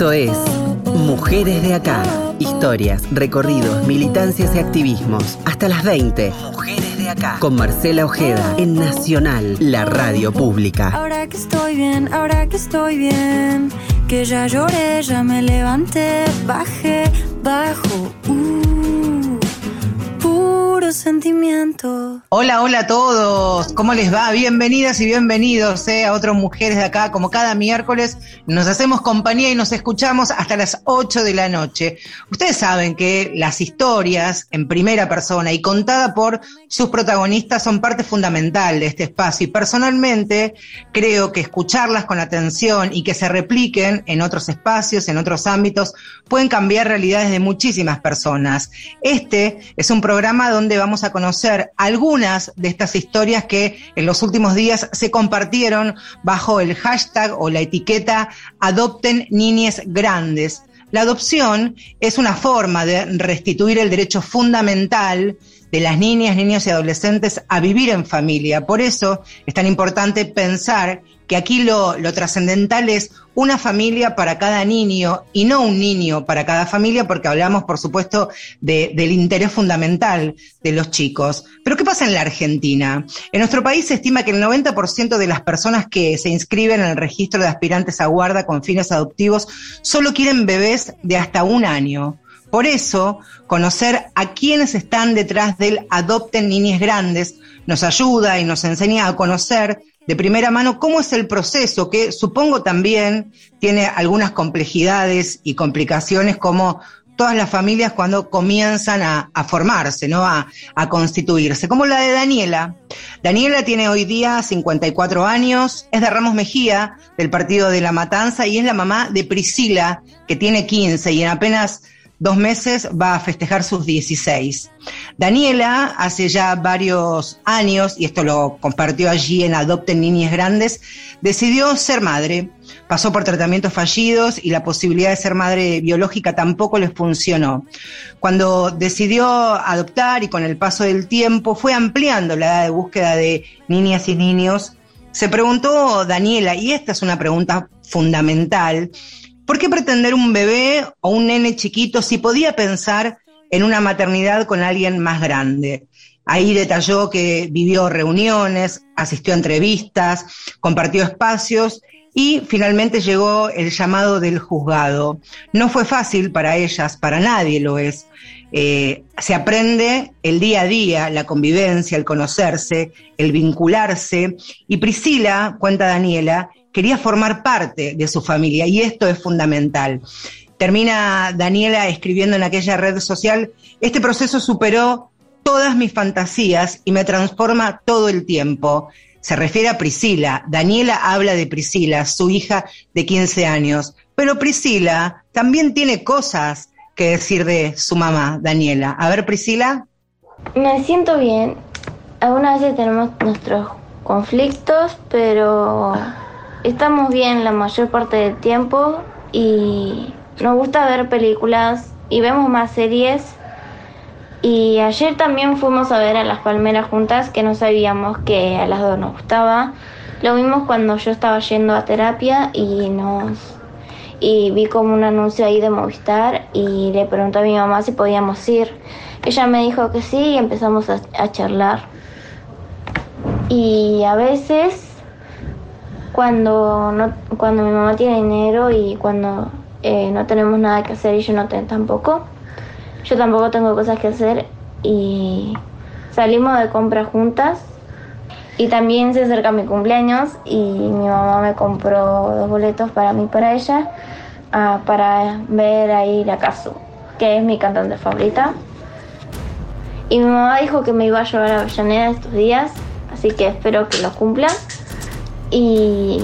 Esto es Mujeres de Acá. Historias, recorridos, militancias y activismos. Hasta las 20. Mujeres de Acá. Con Marcela Ojeda en Nacional, la radio pública. Ahora que estoy bien, ahora que estoy bien. Que ya lloré, ya me levanté, bajé, bajo. Uh, sentimiento. Hola, hola a todos. ¿Cómo les va? Bienvenidas y bienvenidos eh, a otras mujeres de acá. Como cada miércoles nos hacemos compañía y nos escuchamos hasta las 8 de la noche. Ustedes saben que las historias en primera persona y contada por sus protagonistas son parte fundamental de este espacio. Y personalmente creo que escucharlas con atención y que se repliquen en otros espacios, en otros ámbitos, pueden cambiar realidades de muchísimas personas. Este es un programa donde vamos a conocer algunas de estas historias que en los últimos días se compartieron bajo el hashtag o la etiqueta Adopten Niñes Grandes. La adopción es una forma de restituir el derecho fundamental de las niñas, niños y adolescentes a vivir en familia. Por eso es tan importante pensar que aquí lo, lo trascendental es una familia para cada niño y no un niño para cada familia, porque hablamos, por supuesto, de, del interés fundamental de los chicos. Pero ¿qué pasa en la Argentina? En nuestro país se estima que el 90% de las personas que se inscriben en el registro de aspirantes a guarda con fines adoptivos solo quieren bebés de hasta un año. Por eso, conocer a quienes están detrás del Adopten Niñas Grandes nos ayuda y nos enseña a conocer de primera mano cómo es el proceso, que supongo también tiene algunas complejidades y complicaciones como todas las familias cuando comienzan a, a formarse, ¿no? A, a, constituirse, como la de Daniela. Daniela tiene hoy día 54 años, es de Ramos Mejía, del partido de La Matanza, y es la mamá de Priscila, que tiene 15, y en apenas dos meses va a festejar sus 16. Daniela, hace ya varios años, y esto lo compartió allí en Adopten Niñas Grandes, decidió ser madre. Pasó por tratamientos fallidos y la posibilidad de ser madre biológica tampoco les funcionó. Cuando decidió adoptar y con el paso del tiempo fue ampliando la edad de búsqueda de niñas y niños, se preguntó Daniela, y esta es una pregunta fundamental, ¿Por qué pretender un bebé o un nene chiquito si podía pensar en una maternidad con alguien más grande? Ahí detalló que vivió reuniones, asistió a entrevistas, compartió espacios y finalmente llegó el llamado del juzgado. No fue fácil para ellas, para nadie lo es. Eh, se aprende el día a día, la convivencia, el conocerse, el vincularse. Y Priscila, cuenta Daniela, quería formar parte de su familia y esto es fundamental. Termina Daniela escribiendo en aquella red social, este proceso superó todas mis fantasías y me transforma todo el tiempo. Se refiere a Priscila. Daniela habla de Priscila, su hija de 15 años. Pero Priscila también tiene cosas que decir de su mamá, Daniela. A ver, Priscila. Me siento bien. Algunas veces tenemos nuestros conflictos, pero estamos bien la mayor parte del tiempo y nos gusta ver películas y vemos más series. Y ayer también fuimos a ver a las palmeras juntas, que no sabíamos que a las dos nos gustaba. Lo vimos cuando yo estaba yendo a terapia y nos y vi como un anuncio ahí de Movistar y le pregunté a mi mamá si podíamos ir. Ella me dijo que sí y empezamos a, a charlar. Y a veces cuando, no, cuando mi mamá tiene dinero y cuando eh, no tenemos nada que hacer y yo no tengo tampoco. Yo tampoco tengo cosas que hacer y salimos de compras juntas. Y también se acerca mi cumpleaños y mi mamá me compró dos boletos para mí y para ella uh, para ver ahí la Kazu, que es mi cantante favorita. Y mi mamá dijo que me iba a llevar a Avellaneda estos días, así que espero que lo cumpla. Y,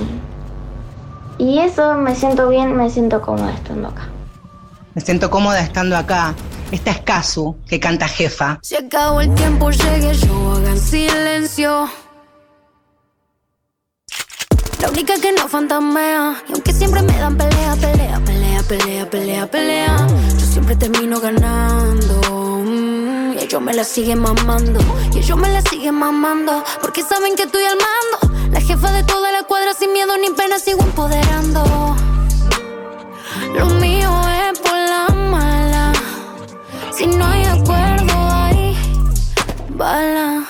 y eso me siento bien, me siento cómoda estando acá. Me siento cómoda estando acá. Esta es Casu, que canta jefa. Se acabó el tiempo, llegué yo, hagan silencio. La única que no fantasmea. Y aunque siempre me dan pelea, pelea, pelea, pelea, pelea, pelea. Yo siempre termino ganando. Mm, y ellos me la siguen mamando. Y ellos me la siguen mamando. Porque saben que estoy al mando jefa de toda la cuadra sin miedo ni pena, sigo empoderando. Lo mío es por la mala. Si no hay acuerdo, hay bala.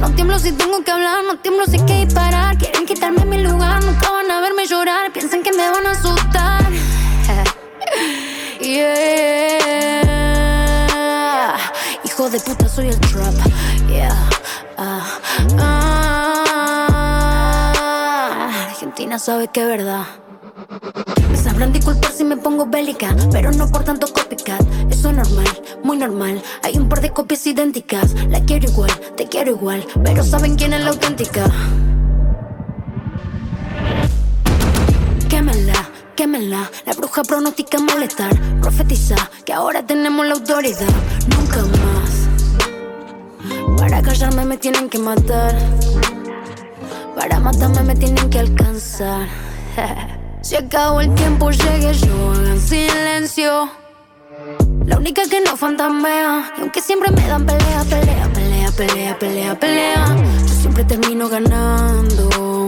No tiemblo si tengo que hablar, no tiemblo si hay que disparar. Quieren quitarme mi lugar, nunca van a verme llorar. Piensan que me van a asustar. yeah. Hijo de puta, soy el trap. Yeah. Uh, uh. Argentina sabe que es verdad. Me sabrán disculpar si me pongo bélica, pero no por tanto copycat. Eso es normal, muy normal. Hay un par de copias idénticas. La quiero igual, te quiero igual, pero saben quién es la auténtica. Quémenla, quémenla. La bruja pronostica malestar. Profetiza que ahora tenemos la autoridad. Nunca más. Para callarme me tienen que matar. Para matarme me tienen que alcanzar. Se acabó el tiempo, llegué yo en silencio. La única que no fantasmea. Y aunque siempre me dan pelea, pelea, pelea, pelea, pelea, pelea. Yo siempre termino ganando.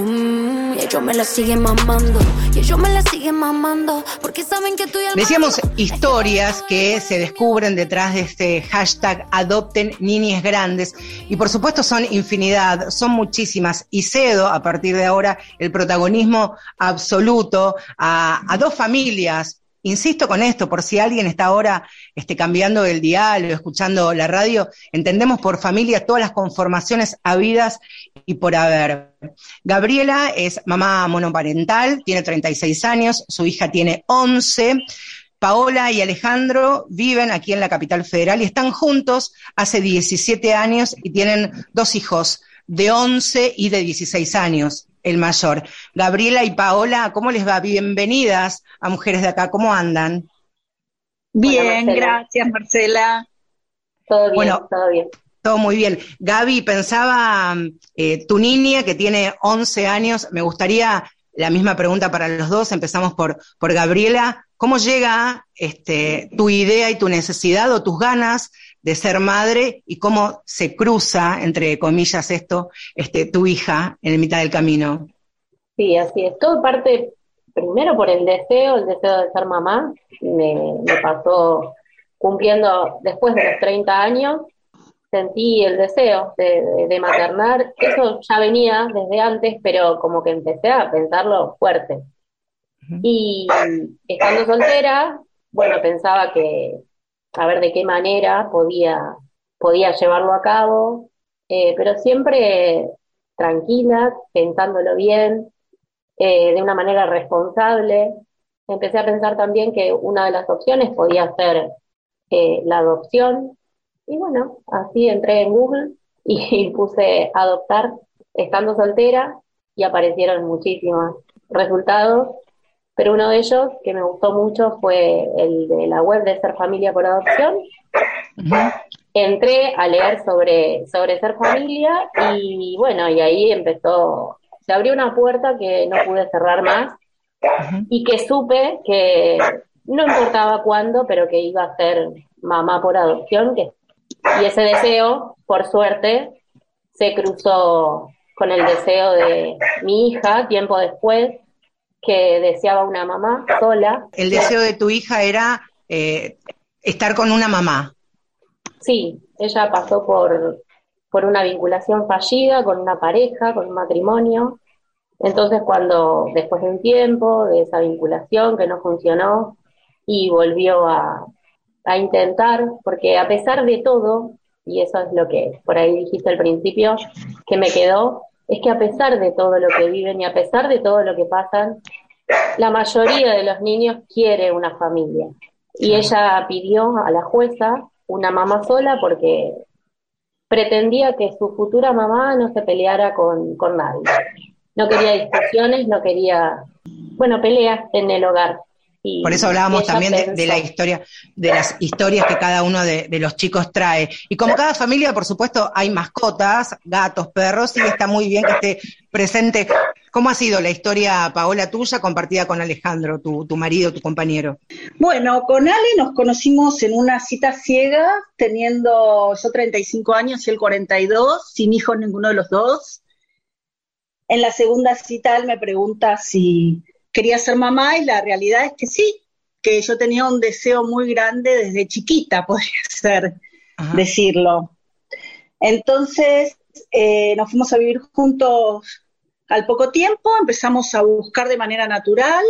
Ellos me la siguen mamando. Y ellos me la siguen mamando. Porque saben que estoy al Decíamos historias que se descubren detrás de este hashtag Adopten Niñes Grandes. Y por supuesto son infinidad, son muchísimas. Y cedo a partir de ahora el protagonismo absoluto a, a dos familias. Insisto con esto, por si alguien está ahora este, cambiando el dial o escuchando la radio, entendemos por familia todas las conformaciones habidas y por haber. Gabriela es mamá monoparental, tiene 36 años, su hija tiene 11. Paola y Alejandro viven aquí en la capital federal y están juntos hace 17 años y tienen dos hijos de 11 y de 16 años, el mayor. Gabriela y Paola, ¿cómo les va? Bienvenidas a Mujeres de Acá, ¿cómo andan? Bien, Marcela. gracias Marcela. Todo bien, Bueno. todo bien. Todo muy bien. Gaby, pensaba, eh, tu niña que tiene 11 años, me gustaría la misma pregunta para los dos, empezamos por, por Gabriela, ¿cómo llega este, tu idea y tu necesidad o tus ganas de ser madre y cómo se cruza, entre comillas, esto, este, tu hija en el mitad del camino? Sí, así es. Todo parte primero por el deseo, el deseo de ser mamá. Me, me pasó cumpliendo después de los 30 años, sentí el deseo de, de- de maternar. Eso ya venía desde antes, pero como que empecé a pensarlo fuerte. Y estando soltera, bueno, pensaba que a ver de qué manera podía, podía llevarlo a cabo, eh, pero siempre tranquila, pensándolo bien, eh, de una manera responsable. Empecé a pensar también que una de las opciones podía ser eh, la adopción. Y bueno, así entré en Google y puse adoptar estando soltera y aparecieron muchísimos resultados, pero uno de ellos que me gustó mucho fue el de la web de Ser Familia por Adopción. Entré a leer sobre, sobre ser familia y bueno, y ahí empezó, se abrió una puerta que no pude cerrar más y que supe que no importaba cuándo, pero que iba a ser mamá por adopción, que, y ese deseo, por suerte, se cruzó con el deseo de mi hija tiempo después, que deseaba una mamá sola. El deseo de tu hija era eh, estar con una mamá. Sí, ella pasó por, por una vinculación fallida con una pareja, con un matrimonio. Entonces, cuando después de un tiempo de esa vinculación que no funcionó y volvió a, a intentar, porque a pesar de todo, y eso es lo que por ahí dijiste al principio, que me quedó, es que a pesar de todo lo que viven y a pesar de todo lo que pasan, la mayoría de los niños quiere una familia. Y ella pidió a la jueza una mamá sola porque pretendía que su futura mamá no se peleara con, con nadie. No quería discusiones, no quería, bueno, peleas en el hogar. Y Por eso hablábamos también de, de la historia, de las historias que cada uno de, de los chicos trae. Y como cada familia, por supuesto, hay mascotas, gatos, perros, y está muy bien que esté presente. ¿Cómo ha sido la historia, Paola, tuya, compartida con Alejandro, tu, tu marido, tu compañero? Bueno, con Ale nos conocimos en una cita ciega, teniendo yo 35 años y él 42, sin hijos ninguno de los dos. En la segunda cita él me pregunta si quería ser mamá y la realidad es que sí, que yo tenía un deseo muy grande desde chiquita, podría ser Ajá. decirlo. Entonces, eh, nos fuimos a vivir juntos al poco tiempo, empezamos a buscar de manera natural.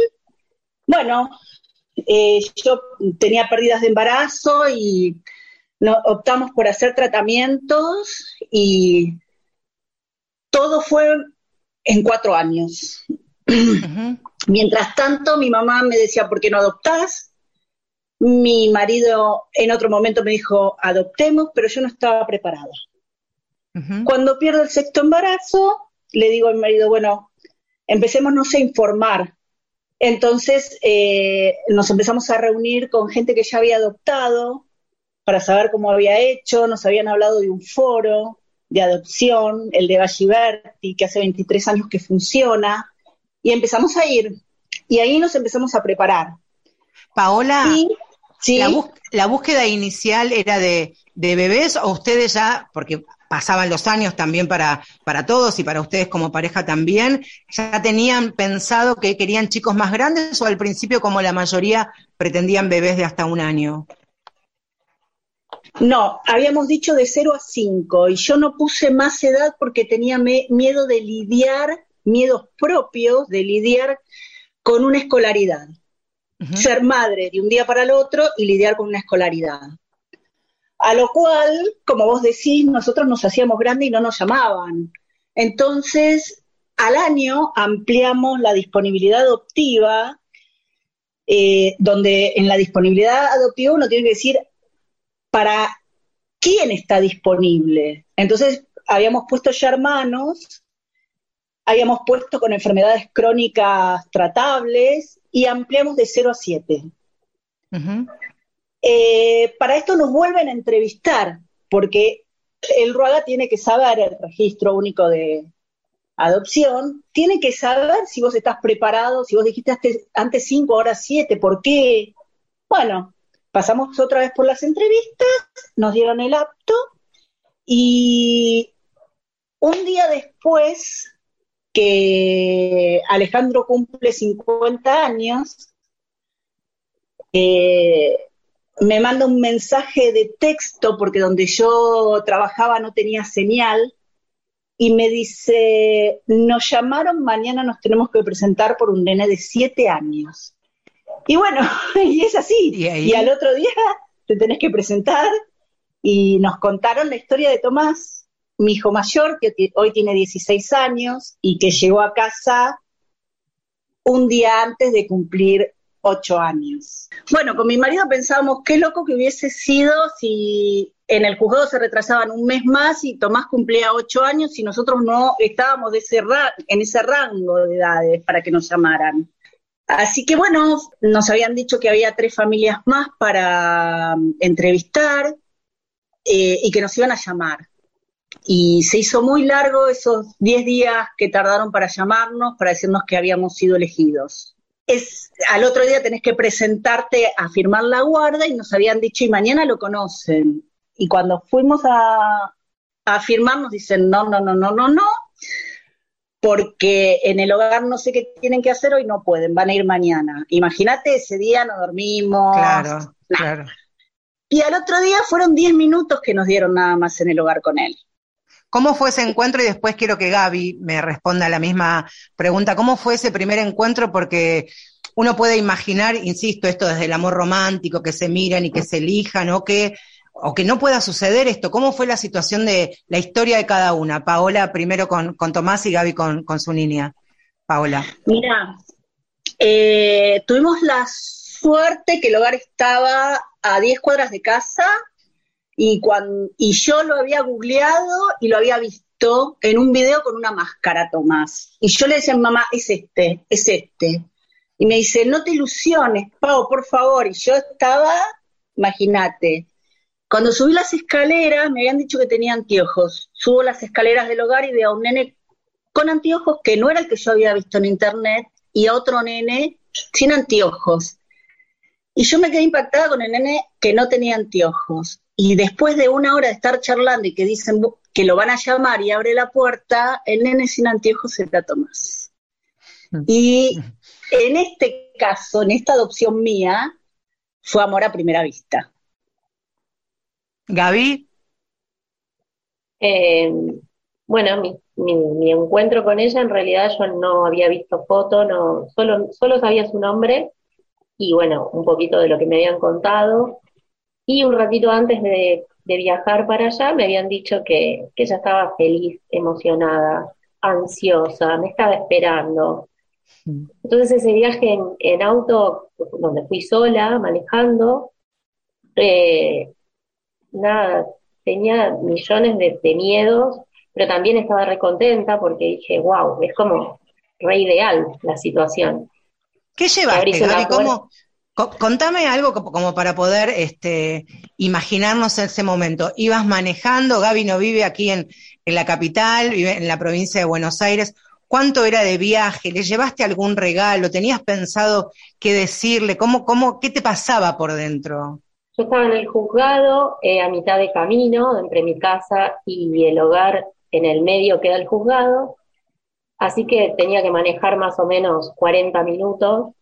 Bueno, eh, yo tenía pérdidas de embarazo y optamos por hacer tratamientos y todo fue en cuatro años. Mientras tanto, mi mamá me decía, ¿por qué no adoptás? Mi marido en otro momento me dijo, adoptemos, pero yo no estaba preparada. Cuando pierdo el sexto embarazo, le digo a mi marido, bueno, empecemos a informar. Entonces eh, nos empezamos a reunir con gente que ya había adoptado para saber cómo había hecho, nos habían hablado de un foro de adopción, el de Berti, que hace 23 años que funciona, y empezamos a ir. Y ahí nos empezamos a preparar. Paola, la, búsqueda inicial era de, bebés o ustedes ya, porque pasaban los años también para, para todos y para ustedes como pareja también, ya tenían pensado que querían chicos más grandes o al principio como la mayoría pretendían bebés de hasta un año? No, habíamos dicho de 0 a 5 y yo no puse más edad porque tenía miedo de lidiar, miedos propios de lidiar con una escolaridad. Ser madre de un día para el otro y lidiar con una escolaridad. A lo cual, como vos decís, nosotros nos hacíamos grandes y no nos llamaban. Entonces, al año ampliamos la disponibilidad adoptiva, eh, donde en la disponibilidad adoptiva uno tiene que decir para quién está disponible. Entonces, habíamos puesto ya hermanos, habíamos puesto con enfermedades crónicas tratables y ampliamos de 0 a 7. Eh, para esto nos vuelven a entrevistar, porque el RUAGA tiene que saber, el registro único de adopción, tiene que saber si vos estás preparado, si vos dijiste antes 5, ahora 7, ¿por qué? Bueno, pasamos otra vez por las entrevistas, nos dieron el apto y un día después que Alejandro cumple 50 años, eh, me manda un mensaje de texto porque donde yo trabajaba no tenía señal y me dice, nos llamaron, mañana nos tenemos que presentar por un nene de 7 años. Y bueno, y es así. ¿Y, al otro día te tenés que presentar y nos contaron la historia de Tomás, mi hijo mayor, que hoy tiene 16 años y que llegó a casa un día antes de cumplir 8 años. Bueno, con mi marido pensábamos qué loco que hubiese sido si en el juzgado se retrasaban un mes más y Tomás cumplía 8 años y nosotros no estábamos de ese en ese rango de edades para que nos llamaran. Así que bueno, nos habían dicho que había tres familias más para um, entrevistar eh, y que nos iban a llamar. Y se hizo muy largo esos 10 días que tardaron para llamarnos, para decirnos que habíamos sido elegidos. Es, al otro día tenés que presentarte a firmar la guarda y nos habían dicho, y mañana lo conocen. Y cuando fuimos a, a firmar nos dicen, no, no, no, no, no, no, porque en el hogar no sé qué tienen que hacer hoy, no pueden, van a ir mañana. Imagínate, ese día no dormimos. Claro, claro. Y al otro día fueron 10 minutos que nos dieron nada más en el hogar con él. ¿Cómo fue ese encuentro? Y después quiero que Gaby me responda la misma pregunta. ¿Cómo fue ese primer encuentro? Porque uno puede imaginar, insisto, esto desde el amor romántico, que se miran y que se elijan, o que o que no pueda suceder esto? ¿Cómo fue la situación de la historia de cada una? Paola primero con, Tomás y Gaby con, su niña. Paola. Mira, eh, tuvimos la suerte que el hogar estaba a 10 cuadras de casa y, yo lo había googleado y lo había visto en un video con una máscara, Tomás. Y yo le decía a mi mamá, es este, es este. Y me dice, no te ilusiones, Pau, por favor. Y yo estaba, imagínate, cuando subí las escaleras, me habían dicho que tenía anteojos. Subo las escaleras del hogar y veo a un nene con anteojos que no era el que yo había visto en internet y a otro nene sin anteojos. Y yo me quedé impactada con el nene que no tenía anteojos. Y después de una hora de estar charlando y que dicen que lo van a llamar y abre la puerta, el nene sin anteojos era Tomás. Mm. Y en este caso, en esta adopción mía, fue amor a primera vista. Gaby. Eh, bueno, mi, mi, encuentro con ella, en realidad yo no había visto foto, no, solo, solo sabía su nombre y bueno, un poquito de lo que me habían contado. Y un ratito antes de, viajar para allá me habían dicho que, ella estaba feliz, emocionada, ansiosa, me estaba esperando. Mm. Entonces ese viaje en, auto, donde fui sola, manejando, eh, nada, tenía millones de, de miedos pero también estaba recontenta porque dije, wow, es como re ideal la situación. ¿Qué llevaste, Gaby? ¿Cómo, contame algo como para poder este, imaginarnos ese momento. Ibas manejando, Gaby no vive aquí en, la capital, vive en la provincia de Buenos Aires. ¿Cuánto era de viaje? ¿Le llevaste algún regalo? ¿Tenías pensado qué decirle? ¿Cómo, cómo, ¿Qué te pasaba por dentro? Yo estaba en el juzgado, eh, a mitad de camino, entre mi casa y el hogar en el medio queda el juzgado, así que tenía que manejar más o menos 40 minutos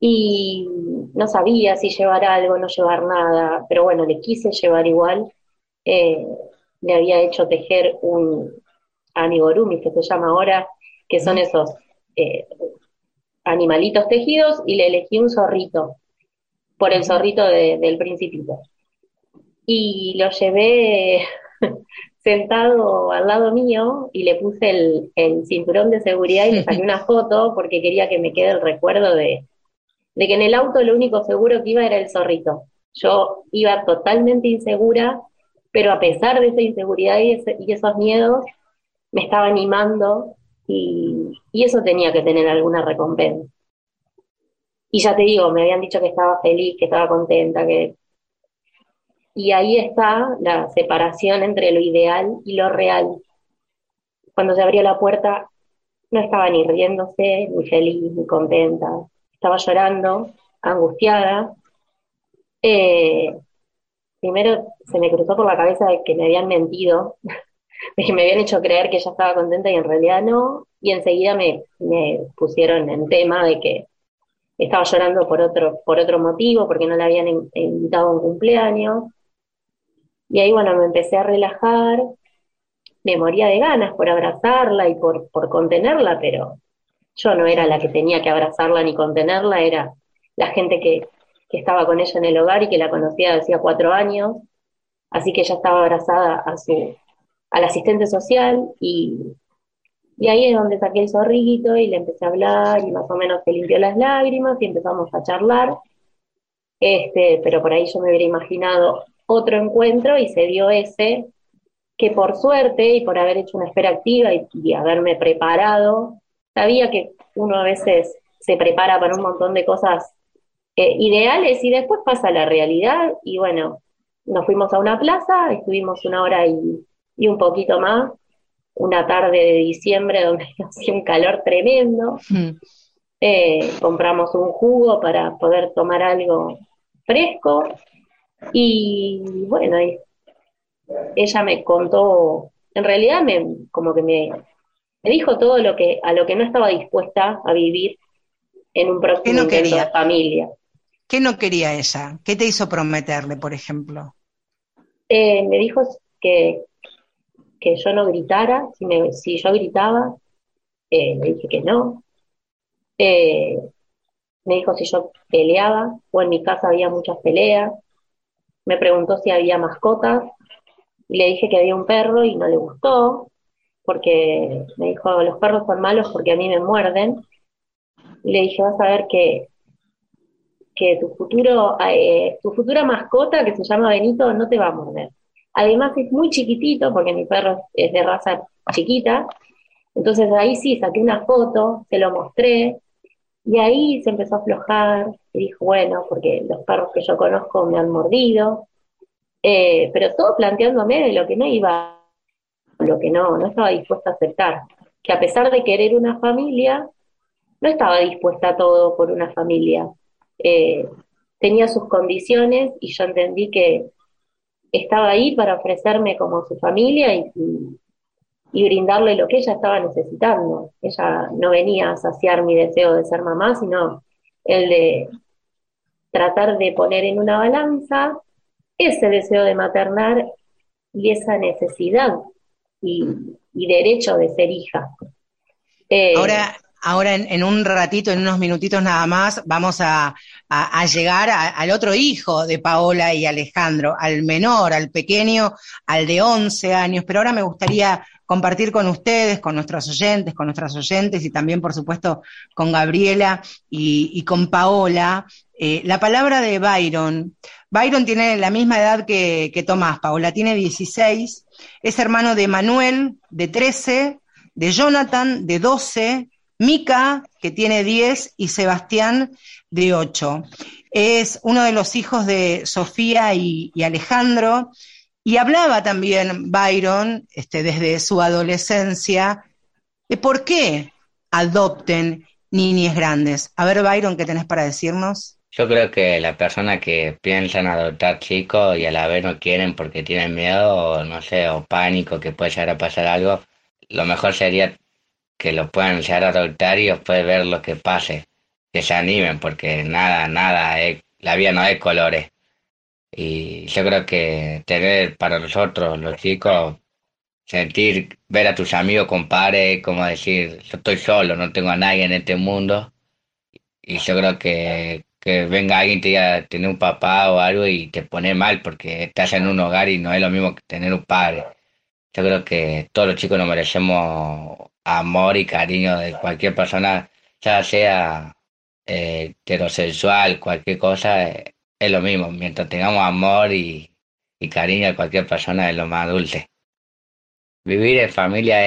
y no sabía si llevar algo, no llevar nada, pero bueno, le quise llevar igual. Eh, le había hecho tejer un amigurumi, que se llama ahora, que son esos eh, animalitos tejidos, y le elegí un zorrito, por el zorrito del principito. Y lo llevé sentado al lado mío y le puse el, cinturón de seguridad y le saqué una foto porque quería que me quede el recuerdo de, que en el auto lo único seguro que iba era el zorrito. Yo iba totalmente insegura, pero a pesar de esa inseguridad y, esos miedos, me estaba animando y, y eso tenía que tener alguna recompensa. Y ya te digo, me habían dicho que estaba feliz, que estaba contenta, que y ahí está la separación entre lo ideal y lo real. Cuando se abrió la puerta, no estaba ni riéndose, ni feliz, ni contenta. Estaba llorando, angustiada. Eh, primero se me cruzó por la cabeza de que me habían mentido, de que me habían hecho creer que ella estaba contenta y en realidad no. Y enseguida me, me pusieron en tema de que estaba llorando por otro, por otro motivo, porque no la habían invitado a un cumpleaños. Y ahí, bueno, me empecé a relajar, me moría de ganas por abrazarla y por, por contenerla, pero yo no era la que tenía que abrazarla ni contenerla, era la gente que, que estaba con ella en el hogar y que la conocía hacía cuatro años, así que ella estaba abrazada a su, al asistente social y, y ahí es donde saqué el zorrito y le empecé a hablar y más o menos se limpió las lágrimas y empezamos a charlar. Este, pero por ahí yo me hubiera imaginado otro encuentro y se dio ese que por suerte y por haber hecho una espera activa y, haberme preparado, sabía que uno a veces se prepara para un montón de cosas eh, ideales y después pasa la realidad y bueno, nos fuimos a una plaza, estuvimos una hora y, un poquito más, una tarde de diciembre donde hacía un calor tremendo, hmm. eh, compramos un jugo para poder tomar algo fresco y bueno, ella me contó, en realidad me, como que me, me dijo todo lo que, a lo que no estaba dispuesta a vivir en un próximo no quería? de familia. ¿Qué no quería ella? ¿Qué te hizo prometerle, por ejemplo? Eh, me dijo que, que yo no gritara, si, me, si yo gritaba, eh, le dije que no. Eh, me dijo si yo peleaba, o en mi casa había muchas peleas, me preguntó si había mascotas y le dije que había un perro y no le gustó, porque me dijo, los perros son malos porque a mí me muerden. Y le dije, vas a ver que, que tu, futuro, eh, tu futura mascota, que se llama Benito, no te va a morder. Además es muy chiquitito, porque mi perro es de raza chiquita. Entonces ahí sí, saqué una foto, se lo mostré, y ahí se empezó a aflojar y dijo, bueno, porque los perros que yo conozco me han mordido, eh, pero todo planteándome de lo que no iba, lo que no, no estaba dispuesta a aceptar, que a pesar de querer una familia, no estaba dispuesta a todo por una familia. Eh, tenía sus condiciones y yo entendí que estaba ahí para ofrecerme como su familia y, y brindarle lo que ella estaba necesitando. Ella no venía a saciar mi deseo de ser mamá, sino el de tratar de poner en una balanza ese deseo de maternar y esa necesidad. Y, y derecho de ser hija. Eh, Ahora, Ahora en, un ratito, en unos minutitos nada más, vamos a, llegar al otro hijo de Paola y Alejandro, al menor, al pequeño, al de 11 años. Pero ahora me gustaría compartir con ustedes, con nuestros oyentes, con nuestras oyentes y también, por supuesto, con Gabriela y, con Paola, eh, la palabra de Byron. Byron tiene la misma edad que, que Tomás, Paola tiene 16, es hermano de Manuel, de 13, de Jonathan, de 12, Mica, que tiene 10, y Sebastián, de 8. Es uno de los hijos de Sofía y, Alejandro, y hablaba también Byron, este, desde su adolescencia, de por qué adopten niñas grandes. A ver, Byron, ¿qué tenés para decirnos? Yo creo que las personas que piensan adoptar chicos y a la vez no quieren porque tienen miedo, o no sé, o pánico que puede llegar a pasar algo, lo mejor sería que lo puedan llegar a adoptar y después ver lo que pase, que se animen, porque nada, nada, la vida no es colores. Y yo creo que tener para nosotros, los chicos, sentir, ver a tus amigos, compadre, como decir, yo estoy solo, no tengo a nadie en este mundo. Y yo creo que, que venga alguien y te diga, tener un papá o algo y te pone mal porque estás en un hogar y no es lo mismo que tener un padre. Yo creo que todos los chicos nos merecemos amor y cariño de cualquier persona, ya sea eh, heterosexual, cualquier cosa, eh, es lo mismo. Mientras tengamos amor y, cariño de cualquier persona es lo más dulce. Vivir en familia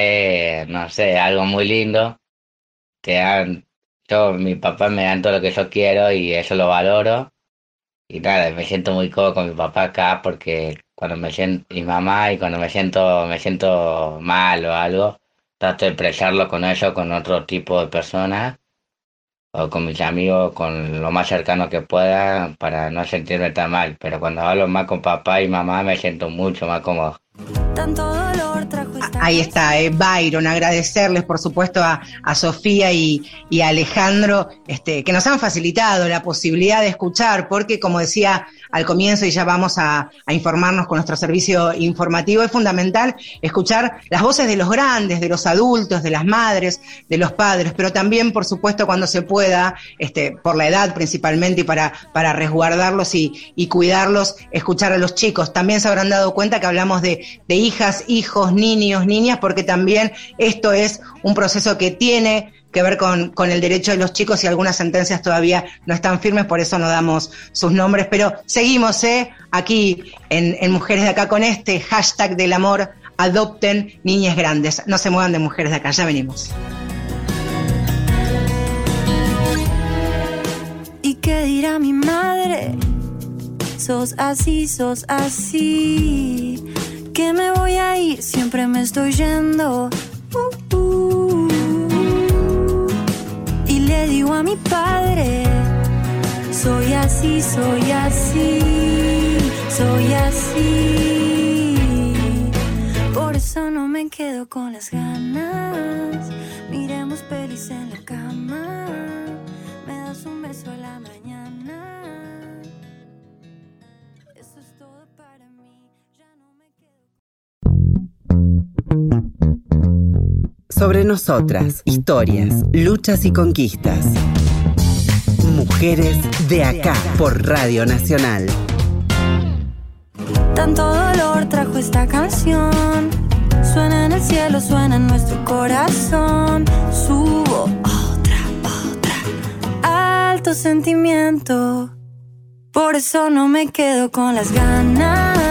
es, no sé, algo muy lindo. Te dan, yo, mi papá me dan todo lo que yo quiero y eso lo valoro. Y nada, me siento muy cómodo con mi papá acá porque cuando me siento, mi mamá y cuando me siento, me siento mal o algo, trato de expresarlo con eso, con otro tipo de personas o con mis amigos, con lo más cercano que pueda para no sentirme tan mal. Pero cuando hablo más con papá y mamá me siento mucho más cómodo. Ahí está, eh, Byron, agradecerles por supuesto a, Sofía y, a Alejandro este, que nos han facilitado la posibilidad de escuchar, porque como decía al comienzo y ya vamos a, informarnos con nuestro servicio informativo, es fundamental escuchar las voces de los grandes, de los adultos, de las madres, de los padres, pero también por supuesto cuando se pueda, este, por la edad principalmente y para, para resguardarlos y, cuidarlos, escuchar a los chicos. También se habrán dado cuenta que hablamos de, de hijas, hijos, niños, niñas, porque también esto es un proceso que tiene que ver con, con, el derecho de los chicos y algunas sentencias todavía no están firmes, por eso no damos sus nombres, pero seguimos ¿eh? aquí en, en Mujeres de Acá con este hashtag del amor, adopten niñas grandes. No se muevan de Mujeres de Acá, ya venimos. ¿Y qué dirá mi madre? Sos así, sos así que me voy a ir, siempre me estoy yendo. Uh, uh. Y le digo a mi padre, soy así, soy así, soy así. Por eso no me quedo con las ganas. Miremos pelis en la cama. Me das un beso a la mañana. Sobre nosotras, historias, luchas y conquistas. Mujeres de acá por Radio Nacional. Tanto dolor trajo esta canción. Suena en el cielo, suena en nuestro corazón. Subo otra, otra. Alto sentimiento. Por eso no me quedo con las ganas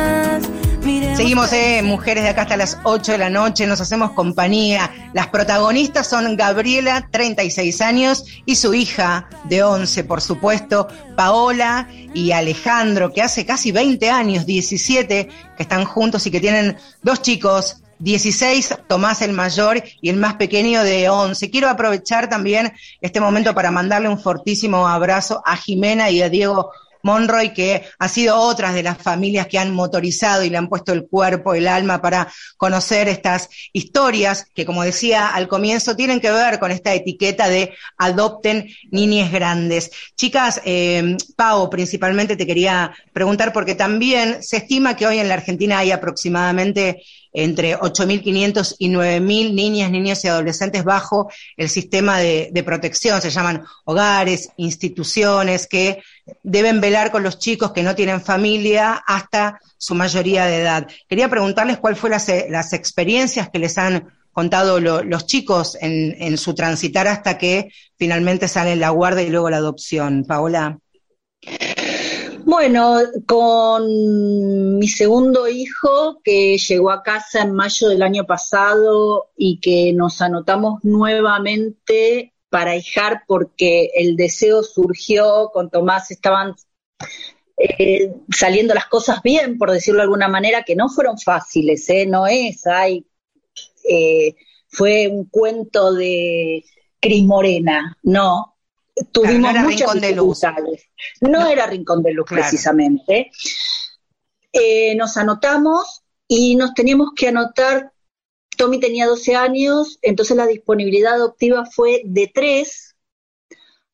Seguimos, eh, mujeres de acá hasta las 8 de la noche, nos hacemos compañía. Las protagonistas son Gabriela, 36 años, y su hija de 11, por supuesto, Paola y Alejandro, que hace casi 20 años, 17, que están juntos y que tienen dos chicos, 16, Tomás el mayor y el más pequeño de 11. Quiero aprovechar también este momento para mandarle un fortísimo abrazo a Jimena y a Diego Monroy, que ha sido otra de las familias que han motorizado y le han puesto el cuerpo, el alma para conocer estas historias que, como decía al comienzo, tienen que ver con esta etiqueta de adopten niñes grandes. Chicas, eh, Pau, principalmente te quería preguntar porque también se estima que hoy en la Argentina hay aproximadamente entre 8.500 y 9.000 niñas, niños y adolescentes bajo el sistema de, protección. Se llaman hogares, instituciones que deben velar con los chicos que no tienen familia hasta su mayoría de edad. Quería preguntarles cuáles fueron las, las experiencias que les han contado lo, los chicos en, en, su transitar hasta que finalmente salen la guardia y luego la adopción. Paola. Bueno, con mi segundo hijo, que llegó a casa en mayo del año pasado y que nos anotamos nuevamente para hijar porque el deseo surgió, con Tomás estaban eh, saliendo las cosas bien, por decirlo de alguna manera, que no fueron fáciles, ¿eh? no es, hay, eh, fue un cuento de Cris Morena, no, tuvimos no muchas dificultades. No, no, era Rincón de Luz claro. precisamente. Nos anotamos y nos teníamos que anotar, Tommy tenía 12 años, entonces la disponibilidad adoptiva fue de 3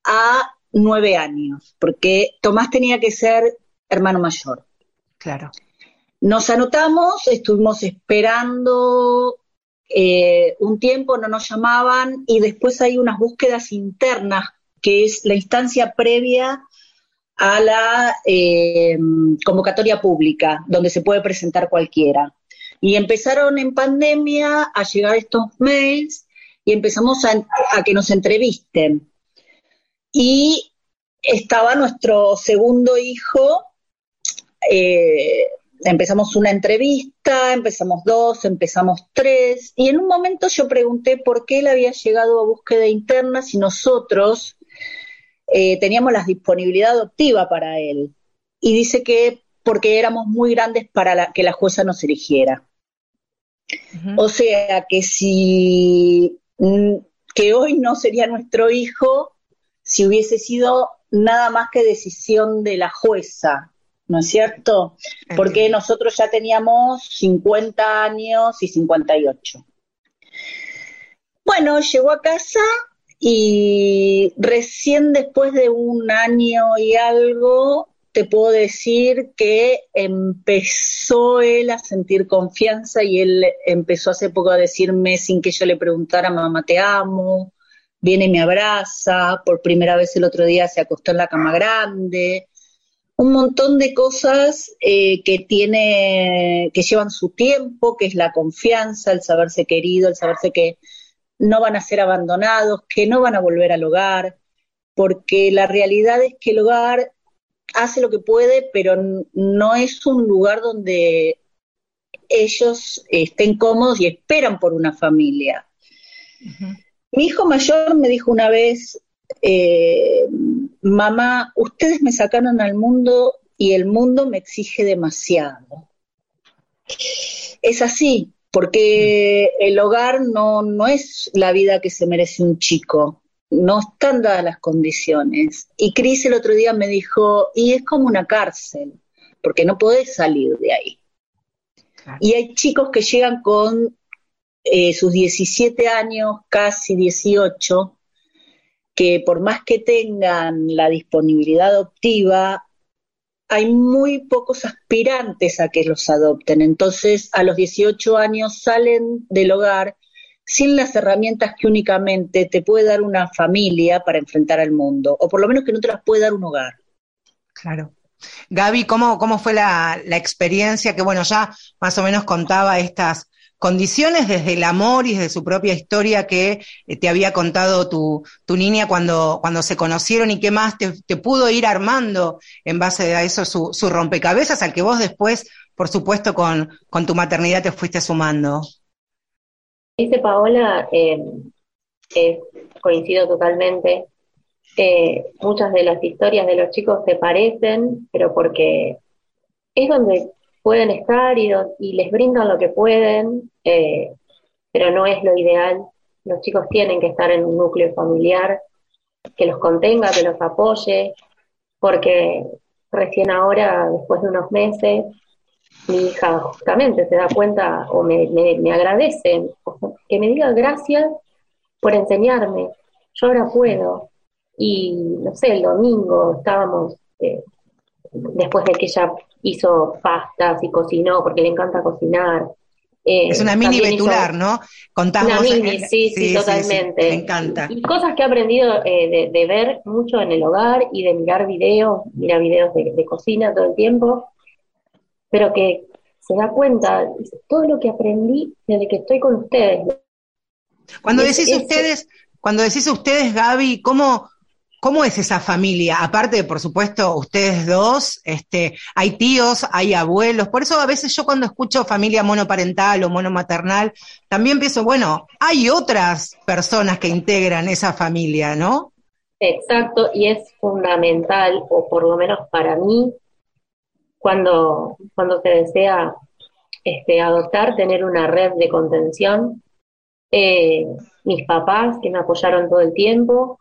a 9 años, porque Tomás tenía que ser hermano mayor. Claro. Nos anotamos, estuvimos esperando eh, un tiempo, no nos llamaban y después hay unas búsquedas internas que es la instancia previa a la eh, convocatoria pública, donde se puede presentar cualquiera. Y empezaron en pandemia a llegar estos mails y empezamos a, que nos entrevisten. Y estaba nuestro segundo hijo, eh, empezamos una entrevista, empezamos dos, empezamos tres, y en un momento yo pregunté por qué él había llegado a búsqueda interna si nosotros eh, teníamos la disponibilidad adoptiva para él. Y dice que porque éramos muy grandes para la, que la jueza nos eligiera. Uh -huh. O sea que si mm, que hoy no sería nuestro hijo si hubiese sido nada más que decisión de la jueza, ¿no es cierto? Porque nosotros ya teníamos 50 años y 58. Bueno, llegó a casa y recién después de un año y algo, te puedo decir que empezó él a sentir confianza y él empezó hace poco a decirme sin que yo le preguntara, mamá, te amo, viene y me abraza, por primera vez el otro día se acostó en la cama grande, un montón de cosas eh, que tiene, que llevan su tiempo, que es la confianza, el saberse querido, el saberse que no van a ser abandonados, que no van a volver al hogar, porque la realidad es que el hogar hace lo que puede, pero no es un lugar donde ellos estén cómodos y esperan por una familia. Uh -huh. Mi hijo mayor me dijo una vez, eh, mamá, ustedes me sacaron al mundo y el mundo me exige demasiado. Es así, porque el hogar no, no es la vida que se merece un chico, no están dadas las condiciones. Y Cris el otro día me dijo, y es como una cárcel, porque no podés salir de ahí. Claro. Y hay chicos que llegan con eh, sus 17 años, casi 18, que por más que tengan la disponibilidad adoptiva, hay muy pocos aspirantes a que los adopten. Entonces, a los 18 años salen del hogar sin las herramientas que únicamente te puede dar una familia para enfrentar al mundo, o por lo menos que no te las puede dar un hogar. Claro. Gaby, ¿cómo, cómo fue la, la experiencia que, bueno, ya más o menos contaba estas condiciones desde el amor y desde su propia historia que eh, te había contado tu, tu niña cuando, cuando se conocieron y qué más te, pudo ir armando en base a eso su, su, rompecabezas al que vos después, por supuesto, con, con tu maternidad te fuiste sumando. Dice Paola, eh, coincido totalmente. Eh, muchas de las historias de los chicos se parecen, pero porque es donde pueden estar y, y les brindan lo que pueden, eh, pero no es lo ideal. Los chicos tienen que estar en un núcleo familiar que los contenga, que los apoye, porque recién ahora, después de unos meses, mi hija justamente se da cuenta o me, me, me agradece, que me diga gracias por enseñarme, yo ahora puedo. Y no sé, el domingo estábamos, eh, después de que ella hizo pastas y cocinó, porque le encanta cocinar. Eh, es una mini betular, ¿no? Contamos. Una mini, sí, sí, totalmente. me encanta. Y cosas que he aprendido eh, de, ver mucho en el hogar y de mirar videos, mira videos de, cocina todo el tiempo, pero que se da cuenta, todo lo que aprendí desde que estoy con ustedes. Cuando decís ustedes, cuando decís ustedes, Gaby, ¿cómo, ¿Cómo es esa familia? Aparte, por supuesto, ustedes dos, este, hay tíos, hay abuelos. Por eso a veces yo cuando escucho familia monoparental o monomaternal, también pienso, bueno, hay otras personas que integran esa familia, ¿no? Exacto, y es fundamental, o por lo menos para mí, cuando, cuando se desea este, adoptar, tener una red de contención. Eh, mis papás que me apoyaron todo el tiempo,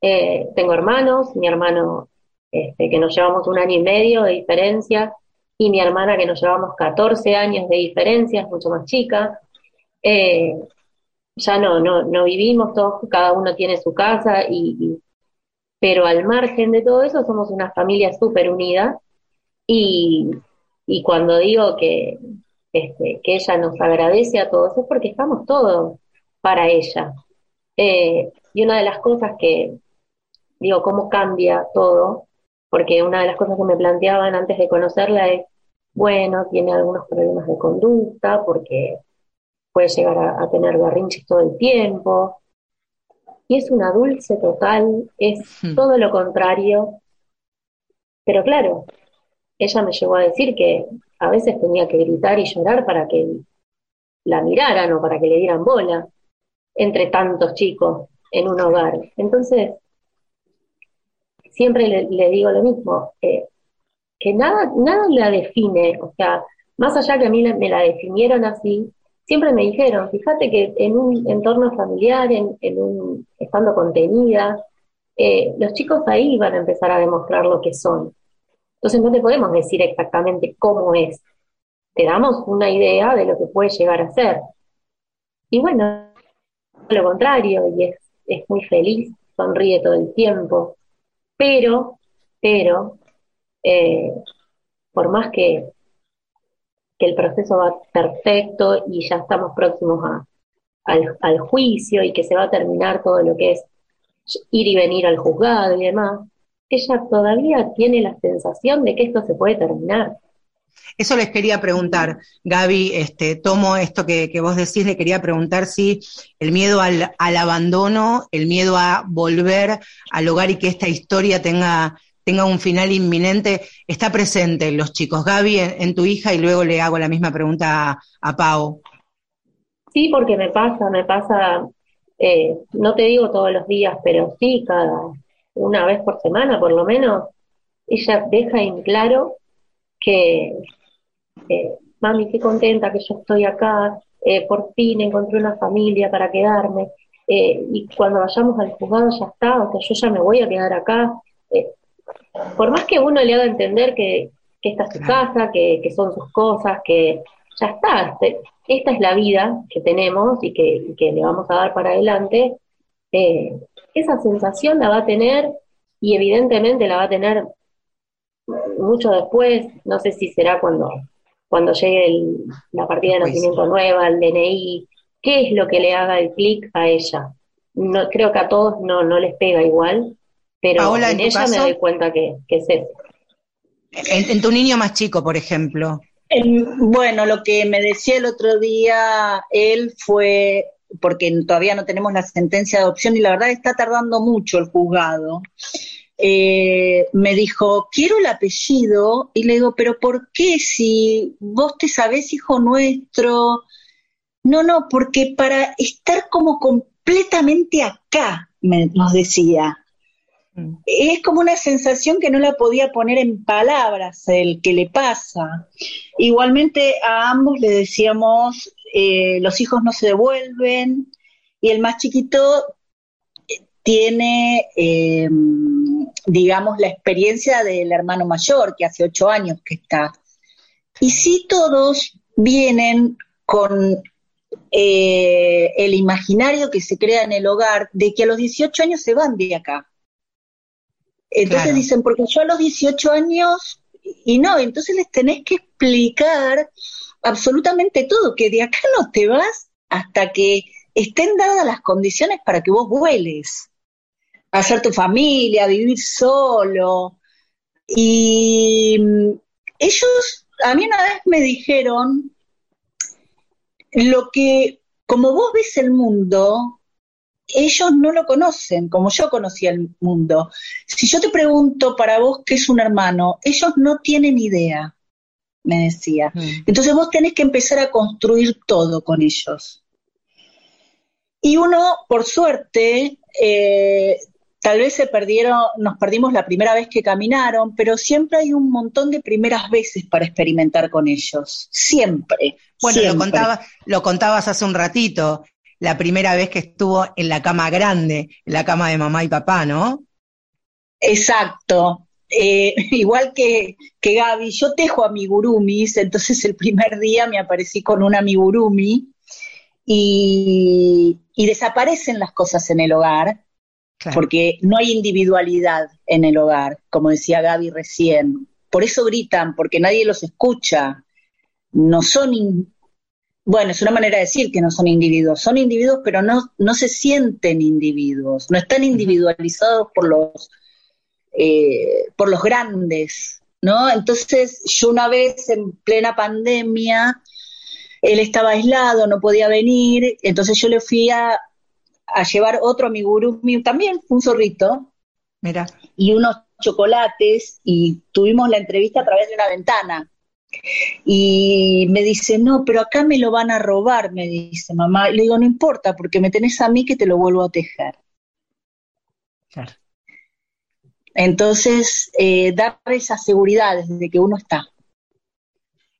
eh, tengo hermanos, mi hermano este, que nos llevamos un año y medio de diferencia y mi hermana que nos llevamos 14 años de diferencia, es mucho más chica. Eh, ya no, no, no vivimos todos, cada uno tiene su casa, y, pero al margen de todo eso somos una familia súper unida y, y, cuando digo que, este, que ella nos agradece a todos es porque estamos todos para ella. Eh, y una de las cosas que, digo, cómo cambia todo, porque una de las cosas que me planteaban antes de conocerla es, bueno, tiene algunos problemas de conducta, porque puede llegar a, tener berrinches todo el tiempo, y es una dulce total, es hmm. todo lo contrario, pero claro, ella me llegó a decir que a veces tenía que gritar y llorar para que la miraran o para que le dieran bola entre tantos chicos en un hogar. Entonces, siempre le, digo lo mismo, eh, que nada, nada la define, o sea, más allá que a mí me la definieron así, siempre me dijeron, fíjate que en un entorno familiar, en, un, estando contenida, eh, los chicos ahí van a empezar a demostrar lo que son. Entonces no te podemos decir exactamente cómo es, te damos una idea de lo que puede llegar a ser. Y bueno, lo contrario, y es, es muy feliz, sonríe todo el tiempo, pero, pero, eh, por más que, que el proceso va perfecto y ya estamos próximos a, al, juicio y que se va a terminar todo lo que es ir y venir al juzgado y demás, ella todavía tiene la sensación de que esto se puede terminar. Eso les quería preguntar, Gaby, este, tomo esto que, vos decís, le quería preguntar si el miedo al, abandono, el miedo a volver al hogar y que esta historia tenga, tenga un final inminente, está presente en los chicos. Gaby, en, tu hija, y luego le hago la misma pregunta a, Pau. Sí, porque me pasa, me pasa, eh, no te digo todos los días, pero sí, cada una vez por semana por lo menos, ella deja en claro que, mami, qué contenta que yo estoy acá, eh, por fin encontré una familia para quedarme, eh, y cuando vayamos al juzgado ya está, o sea, yo ya me voy a quedar acá. Eh, por más que uno le haga entender que, esta es su casa, que, son sus cosas, que ya está, este, esta es la vida que tenemos y que, que le vamos a dar para adelante, esa sensación la va a tener y evidentemente la va a tener mucho después, no sé si será cuando, cuando llegue la partida de nacimiento nueva, el DNI, qué es lo que le haga el clic a ella. No, creo que a todos no, no les pega igual, pero en, ella me doy cuenta que, es eso. En, tu niño más chico, por ejemplo. bueno, lo que me decía el otro día él fue, porque todavía no tenemos la sentencia de adopción y la verdad está tardando mucho el juzgado. Eh, me dijo, quiero el apellido, y le digo, pero ¿por qué si vos te sabés hijo nuestro? No, no, porque para estar como completamente acá, me, nos decía. Mm. Es como una sensación que no la podía poner en palabras el que le pasa. Igualmente a ambos le decíamos, eh, los hijos no se devuelven, y el más chiquito tiene, eh, digamos, la experiencia del hermano mayor, que hace ocho años que está. Y sí todos vienen con eh, el imaginario que se crea en el hogar de que a los 18 años se van de acá. Entonces dicen, porque yo a los 18 años y no, entonces les tenés que explicar absolutamente todo, que de acá no te vas hasta que estén dadas las condiciones para que vos vueles, a hacer tu familia, vivir solo. Y mm, ellos, a mí una vez me dijeron, lo que, como vos ves el mundo, ellos no lo conocen como yo conocía el mundo. Si yo te pregunto para vos qué es un hermano, ellos no tienen idea, me decía. Mm. Entonces vos tenés que empezar a construir todo con ellos. Y uno, por suerte, eh, tal vez se perdieron, nos perdimos la primera vez que caminaron, pero siempre hay un montón de primeras veces para experimentar con ellos. Siempre. Bueno, Lo, contabas, lo contabas hace un ratito, la primera vez que estuvo en la cama grande, en la cama de mamá y papá, ¿no? Exacto. Eh, igual que, que Gaby, yo tejo amigurumis, entonces el primer día me aparecí con un amigurumi y, y desaparecen las cosas en el hogar, porque no hay individualidad en el hogar, como decía Gaby recién. Por eso gritan, porque nadie los escucha. No son, bueno, es una manera de decir que no son individuos, son individuos, pero no, no se sienten individuos, no están individualizados por los, eh, por los grandes, ¿no? Entonces, yo una vez en plena pandemia, él estaba aislado, no podía venir, entonces yo le fui a, llevar otro amigurumi, también un zorrito, Mira. y unos chocolates, y tuvimos la entrevista a través de una ventana. Y me dice, no, pero acá me lo van a robar, me dice mamá. le digo, no importa, porque me tenés a mí que te lo vuelvo a tejer. Claro. Entonces, eh, dar esa seguridad desde que uno está.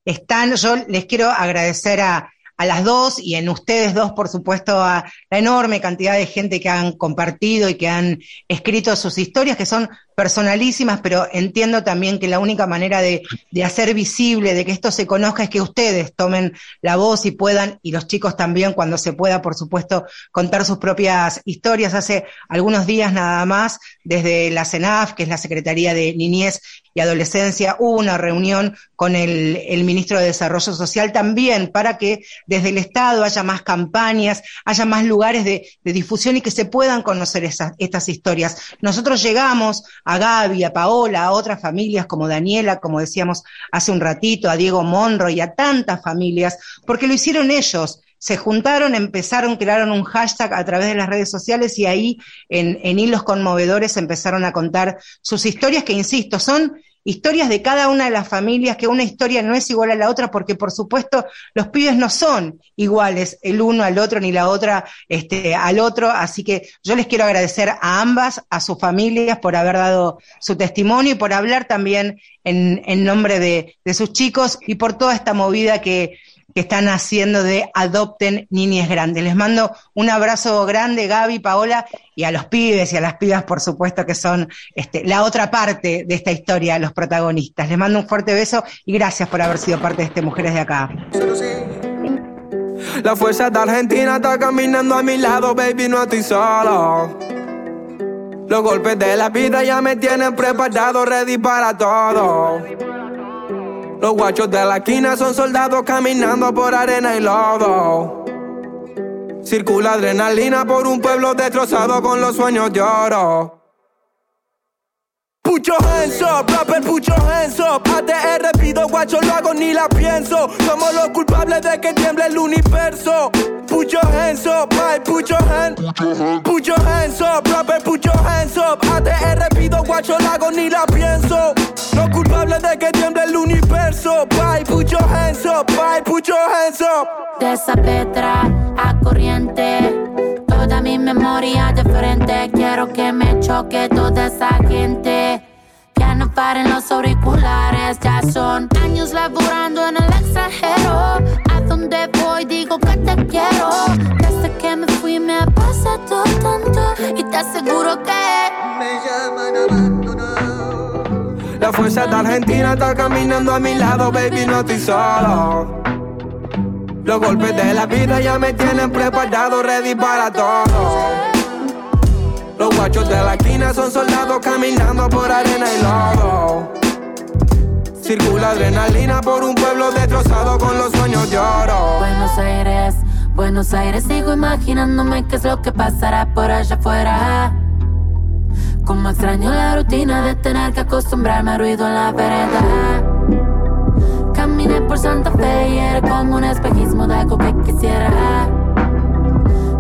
Están, yo les quiero agradecer a, a las dos y en ustedes dos, por supuesto, a la enorme cantidad de gente que han compartido y que han escrito sus historias, que son personalísimas, pero entiendo también que la única manera de, de, hacer visible, de que esto se conozca, es que ustedes tomen la voz y puedan, y los chicos también, cuando se pueda, por supuesto, contar sus propias historias. Hace algunos días nada más, desde la CENAF, que es la Secretaría de Niñez y Adolescencia, hubo una reunión con el, el ministro de Desarrollo Social también para que desde el Estado haya más campañas, haya más lugares de, de difusión y que se puedan conocer esas, estas historias. Nosotros llegamos a Gaby, a Paola, a otras familias como Daniela, como decíamos hace un ratito, a Diego Monro y a tantas familias, porque lo hicieron ellos. Se juntaron, empezaron, crearon un hashtag a través de las redes sociales y ahí en, en hilos conmovedores empezaron a contar sus historias que, insisto, son historias de cada una de las familias, que una historia no es igual a la otra, porque por supuesto los pibes no son iguales el uno al otro ni la otra este, al otro, así que yo les quiero agradecer a ambas, a sus familias por haber dado su testimonio y por hablar también en, en nombre de, de sus chicos y por toda esta movida que que están haciendo de Adopten Niñez Grandes. Les mando un abrazo grande, Gaby, Paola, y a los pibes y a las pibas, por supuesto, que son este, la otra parte de esta historia, los protagonistas. Les mando un fuerte beso y gracias por haber sido parte de este Mujeres de Acá. La fuerza de Argentina está caminando a mi lado, baby, no estoy solo. Los golpes de la vida ya me tienen preparado, ready para todo. Los guachos de la esquina son soldados caminando por arena y lodo. Circula adrenalina por un pueblo destrozado con los sueños de oro. Pucho hands up, rapper pucho hands up ATR pido guacho, lo hago ni la pienso. Somos los culpables de que tiemble el universo. Your hands up, put your hands your hands up, rapper your hands up ATR pido guacho, lo hago ni la pienso Los culpables de que tiemble el universo Bye, put your hands up, bye, put your hands up De esa Petra a corriente toda mi memoria de frente. Quiero que me choque toda esa gente. Que no paren los auriculares, ya son años laburando en el extranjero. A donde voy digo que te quiero. Desde que me fui me ha pasado tanto y te aseguro que me llaman abandonado. La fuerza de Argentina está caminando a mi lado, baby, no estoy solo. Los golpes de la vida ya me tienen preparado, ready para todo. Los guachos de la esquina son soldados caminando por arena y lodo. Circula adrenalina por un pueblo destrozado con los sueños de oro. Buenos Aires, Buenos Aires, sigo imaginándome qué es lo que pasará por allá afuera. Como extraño la rutina de tener que acostumbrarme al ruido en la vereda. Caminé por Santa Fe y era como un espejismo de algo que quisiera.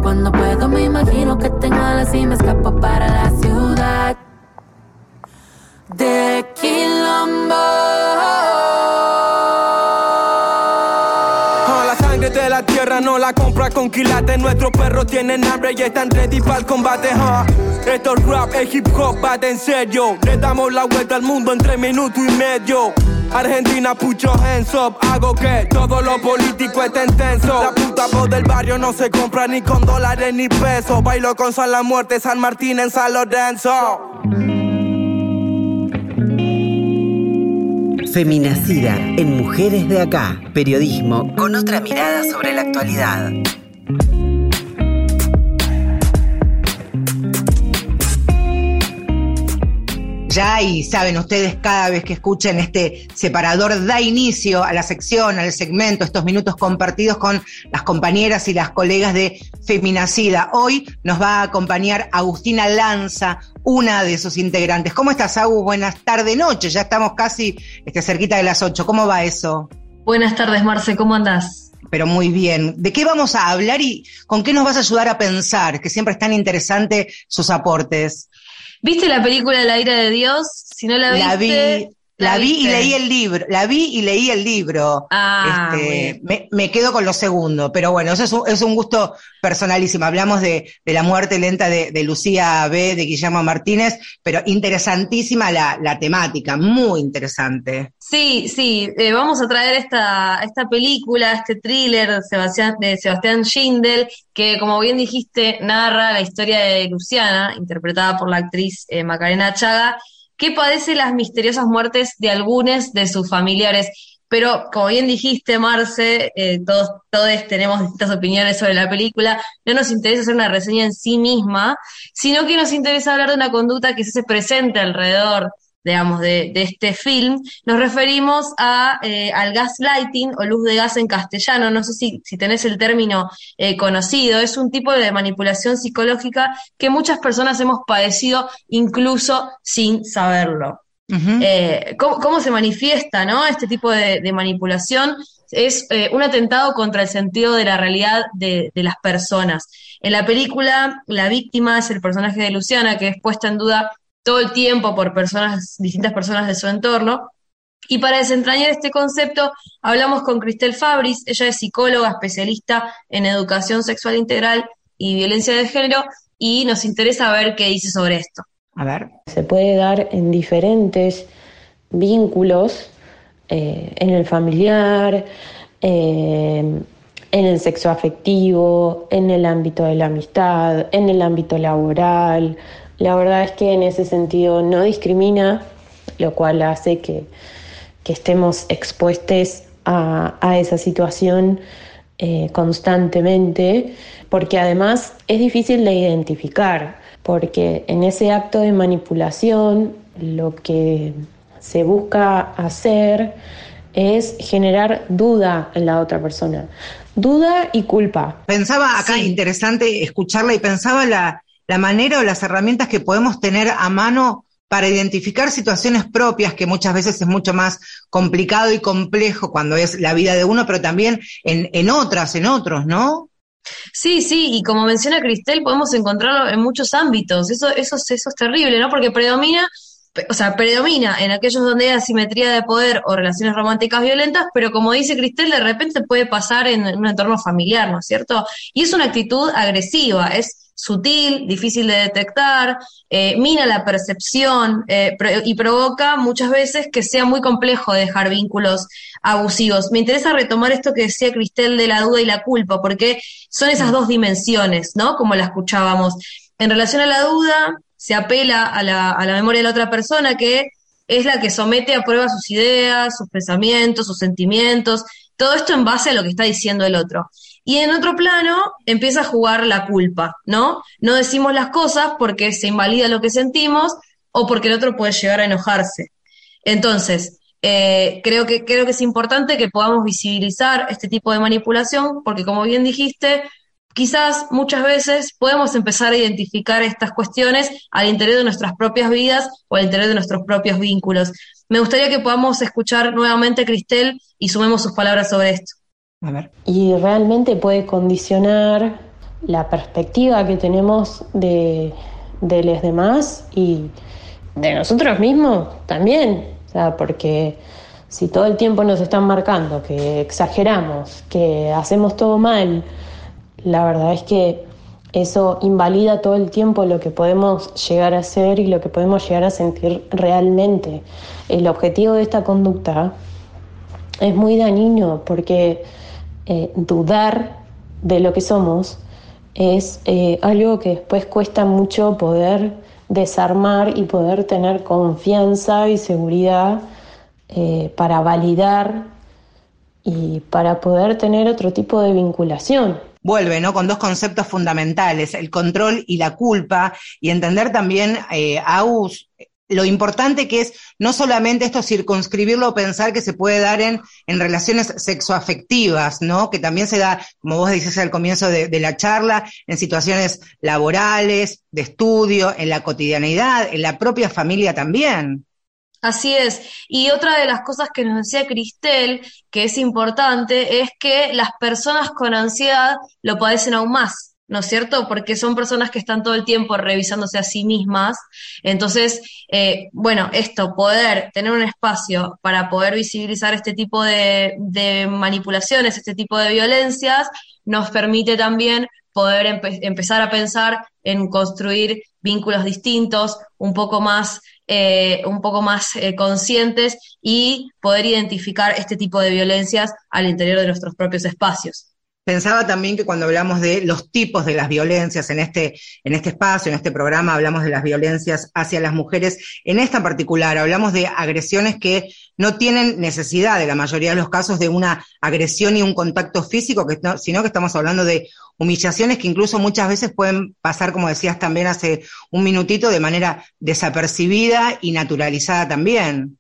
Cuando puedo me imagino que tengo alas y me escapo para la ciudad de Quilombo. La tierra no la compra con quilates. Nuestros perros tienen hambre y están ready para el combate. Esto es rap, es hip hop, bate en serio. Le damos la vuelta al mundo en tres minutos y medio. Argentina, pucho hands up, hago que todo lo político esté intenso. La puta voz del barrio no se compra ni con dólares ni pesos. Bailo con San La Muerte, San Martín en San Lorenzo. Feminacida en Mujeres de Acá. Periodismo con otra mirada sobre la actualidad. Ya y saben ustedes, cada vez que escuchen este separador, da inicio a la sección, al segmento, estos minutos compartidos con las compañeras y las colegas de Feminacida. Hoy nos va a acompañar Agustina Lanza, una de sus integrantes. ¿Cómo estás, Agus? Buenas tardes, noche. Ya estamos casi este, cerquita de las 8. ¿Cómo va eso? Buenas tardes, Marce. ¿Cómo andás? Pero muy bien. ¿De qué vamos a hablar y con qué nos vas a ayudar a pensar? Que siempre es tan interesante sus aportes. ¿Viste la película La ira de Dios? Si no la viste. La vi, la, vi y leí el libro. La vi y leí el libro. Ah, este, me, me, quedo con lo segundo. Pero bueno, eso es un, es un gusto personalísimo. Hablamos de, de la muerte lenta de, de, Lucía B., de Guillermo Martínez, pero interesantísima la, la temática, muy interesante. Sí, sí, eh, vamos a traer esta, esta película, este thriller de Sebastián, de Sebastián Schindel, que como bien dijiste, narra la historia de Luciana, interpretada por la actriz eh, Macarena Chaga, que padece las misteriosas muertes de algunos de sus familiares. Pero, como bien dijiste, Marce, eh, todos, todos tenemos distintas opiniones sobre la película. No nos interesa hacer una reseña en sí misma, sino que nos interesa hablar de una conducta que se presente alrededor digamos, de, de, este film, nos referimos a, eh, al gaslighting o luz de gas en castellano. No sé si, si tenés el término eh, conocido. Es un tipo de manipulación psicológica que muchas personas hemos padecido incluso sin saberlo. Uh -huh. eh, ¿cómo, ¿cómo, se manifiesta ¿no? este tipo de, de manipulación? Es eh, un atentado contra el sentido de la realidad de, de las personas. En la película, la víctima es el personaje de Luciana, que es puesta en duda todo el tiempo por personas, distintas personas de su entorno. Y para desentrañar este concepto, hablamos con Cristel Fabris, ella es psicóloga especialista en educación sexual integral y violencia de género, y nos interesa ver qué dice sobre esto. A ver. Se puede dar en diferentes vínculos, eh, en el familiar, eh, en el sexo afectivo, en el ámbito de la amistad, en el ámbito laboral, la verdad es que en ese sentido no discrimina, lo cual hace que, que estemos expuestos a, a, esa situación eh, constantemente, porque además es difícil de identificar, porque en ese acto de manipulación lo que se busca hacer es generar duda en la otra persona, duda y culpa. Pensaba acá, sí. interesante escucharla y pensaba la la manera o las herramientas que podemos tener a mano para identificar situaciones propias, que muchas veces es mucho más complicado y complejo cuando es la vida de uno, pero también en, en otras, en otros, ¿no? Sí, sí, y como menciona Cristel, podemos encontrarlo en muchos ámbitos. Eso, eso, eso es terrible, ¿no? Porque predomina, o sea, predomina en aquellos donde hay asimetría de poder o relaciones románticas violentas, pero como dice Cristel, de repente puede pasar en un entorno familiar, ¿no es cierto? Y es una actitud agresiva, es sutil, difícil de detectar, eh, mina la percepción eh, y provoca muchas veces que sea muy complejo dejar vínculos abusivos. Me interesa retomar esto que decía Cristel de la duda y la culpa, porque son esas dos dimensiones, ¿no? Como la escuchábamos. En relación a la duda, se apela a la, a la memoria de la otra persona, que es la que somete a prueba sus ideas, sus pensamientos, sus sentimientos, todo esto en base a lo que está diciendo el otro. Y en otro plano empieza a jugar la culpa, ¿no? No decimos las cosas porque se invalida lo que sentimos o porque el otro puede llegar a enojarse. Entonces, eh, creo, que, creo que es importante que podamos visibilizar este tipo de manipulación, porque como bien dijiste, quizás muchas veces podemos empezar a identificar estas cuestiones al interior de nuestras propias vidas o al interior de nuestros propios vínculos. Me gustaría que podamos escuchar nuevamente a Cristel y sumemos sus palabras sobre esto. Y realmente puede condicionar la perspectiva que tenemos de, de los demás y de nosotros mismos también. O sea, porque si todo el tiempo nos están marcando que exageramos, que hacemos todo mal, la verdad es que eso invalida todo el tiempo lo que podemos llegar a hacer y lo que podemos llegar a sentir realmente. El objetivo de esta conducta es muy dañino porque eh, dudar de lo que somos es eh, algo que después cuesta mucho poder desarmar y poder tener confianza y seguridad eh, para validar y para poder tener otro tipo de vinculación vuelve, ¿no? Con dos conceptos fundamentales, el control y la culpa, y entender también, eh, Aus, lo importante que es no solamente esto circunscribirlo o pensar que se puede dar en, en relaciones sexoafectivas, ¿no? Que también se da, como vos dices al comienzo de, de, la charla, en situaciones laborales, de estudio, en la cotidianidad, en la propia familia también. Así es. Y otra de las cosas que nos decía Cristel, que es importante, es que las personas con ansiedad lo padecen aún más, ¿no es cierto? Porque son personas que están todo el tiempo revisándose a sí mismas. Entonces, eh, bueno, esto, poder tener un espacio para poder visibilizar este tipo de, manipulaciones, este tipo de violencias, nos permite también poder empe empezar a pensar en construir vínculos distintos, un poco más eh, un poco más eh, conscientes y poder identificar este tipo de violencias al interior de nuestros propios espacios. Pensaba también que cuando hablamos de los tipos de las violencias en este, en este espacio, en este programa, hablamos de las violencias hacia las mujeres. En esta en particular, hablamos de agresiones que no tienen necesidad, de la mayoría de los casos, de una agresión y un contacto físico, sino que estamos hablando de humillaciones que incluso muchas veces pueden pasar, como decías también hace un minutito, de manera desapercibida y naturalizada también.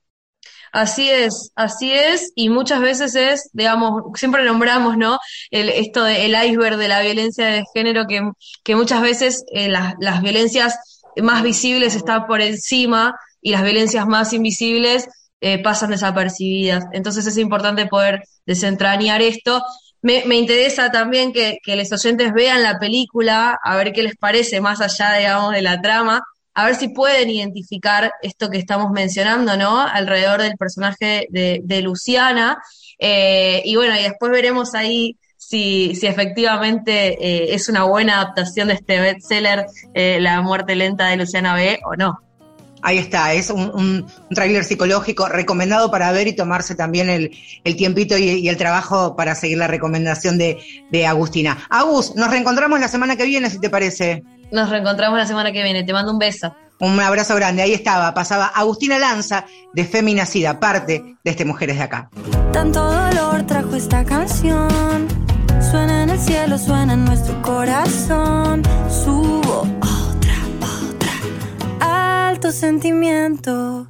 Así es, así es, y muchas veces es, digamos, siempre nombramos, ¿no? El, esto del iceberg de la violencia de género, que, que muchas veces eh, las, las violencias más visibles están por encima y las violencias más invisibles eh, pasan desapercibidas. Entonces es importante poder desentrañar esto. Me, me interesa también que, que los oyentes vean la película, a ver qué les parece más allá, digamos, de la trama, a ver si pueden identificar esto que estamos mencionando, ¿no? Alrededor del personaje de, Luciana. Eh, y bueno, y después veremos ahí si, si efectivamente eh, es una buena adaptación de este bestseller, eh, La muerte lenta de Luciana B, o no. Ahí está, es un, un, tráiler psicológico recomendado para ver y tomarse también el, el tiempito y, y, el trabajo para seguir la recomendación de, de Agustina. Agus, nos reencontramos la semana que viene, si te parece. Nos reencontramos la semana que viene. Te mando un beso. Un abrazo grande. Ahí estaba, pasaba Agustina Lanza de Feminacida, parte de este Mujeres de Acá. Tanto dolor trajo esta canción. Suena en el cielo, suena en nuestro corazón. Subo otra, otra. Alto sentimiento.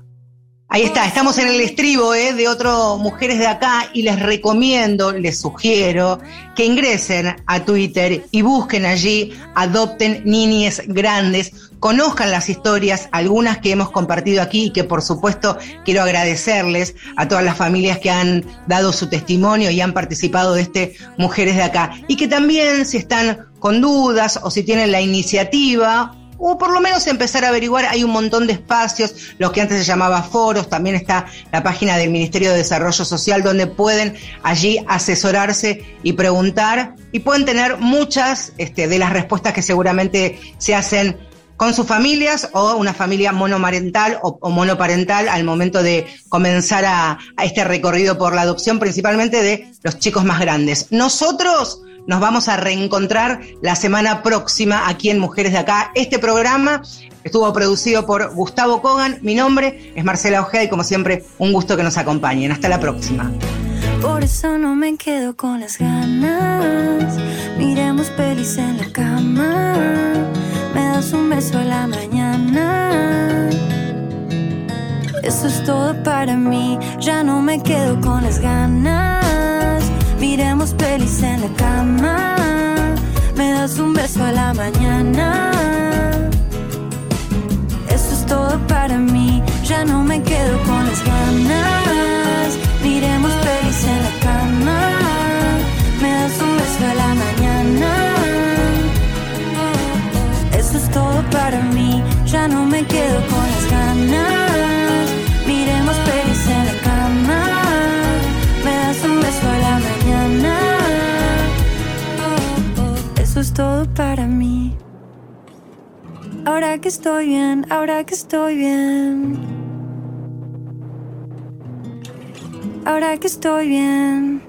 Ahí está, estamos en el estribo ¿eh? de otro Mujeres de Acá y les recomiendo, les sugiero que ingresen a Twitter y busquen allí, adopten niñes grandes, conozcan las historias, algunas que hemos compartido aquí y que por supuesto quiero agradecerles a todas las familias que han dado su testimonio y han participado de este Mujeres de Acá. Y que también si están con dudas o si tienen la iniciativa o por lo menos empezar a averiguar, hay un montón de espacios, lo que antes se llamaba foros, también está la página del Ministerio de Desarrollo Social donde pueden allí asesorarse y preguntar y pueden tener muchas este, de las respuestas que seguramente se hacen con sus familias o una familia monomarental o, o monoparental al momento de comenzar a, a este recorrido por la adopción, principalmente de los chicos más grandes. Nosotros nos vamos a reencontrar la semana próxima aquí en Mujeres de Acá. Este programa estuvo producido por Gustavo Kogan. Mi nombre es Marcela Ojeda y como siempre, un gusto que nos acompañen. Hasta la próxima. Por eso no me quedo con las ganas. Miremos pelis en la cama. Me das un beso a la mañana. Eso es todo para mí, ya no me quedo con las ganas. Miremos pelis en la cama, me das un beso a la mañana. Eso es todo para mí, ya no me quedo con las ganas. Miremos pelis en la cama, me das un beso a la mañana. Eso es todo para mí, ya no me quedo con las ganas. Es todo para mí. Ahora que estoy bien, ahora que estoy bien. Ahora que estoy bien.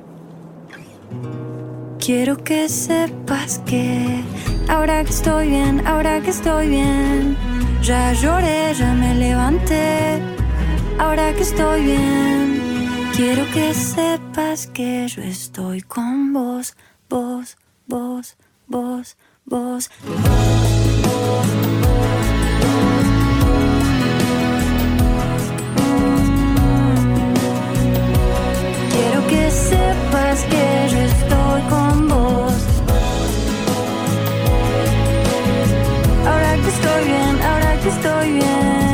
Quiero que sepas que ahora que estoy bien, ahora que estoy bien. Ya lloré, ya me levanté. Ahora que estoy bien, quiero que sepas que yo estoy con vos, vos, vos, vos, vos. Quiero que sepas que yo estoy con vos. Ahora que estoy bien, ahora que estoy bien.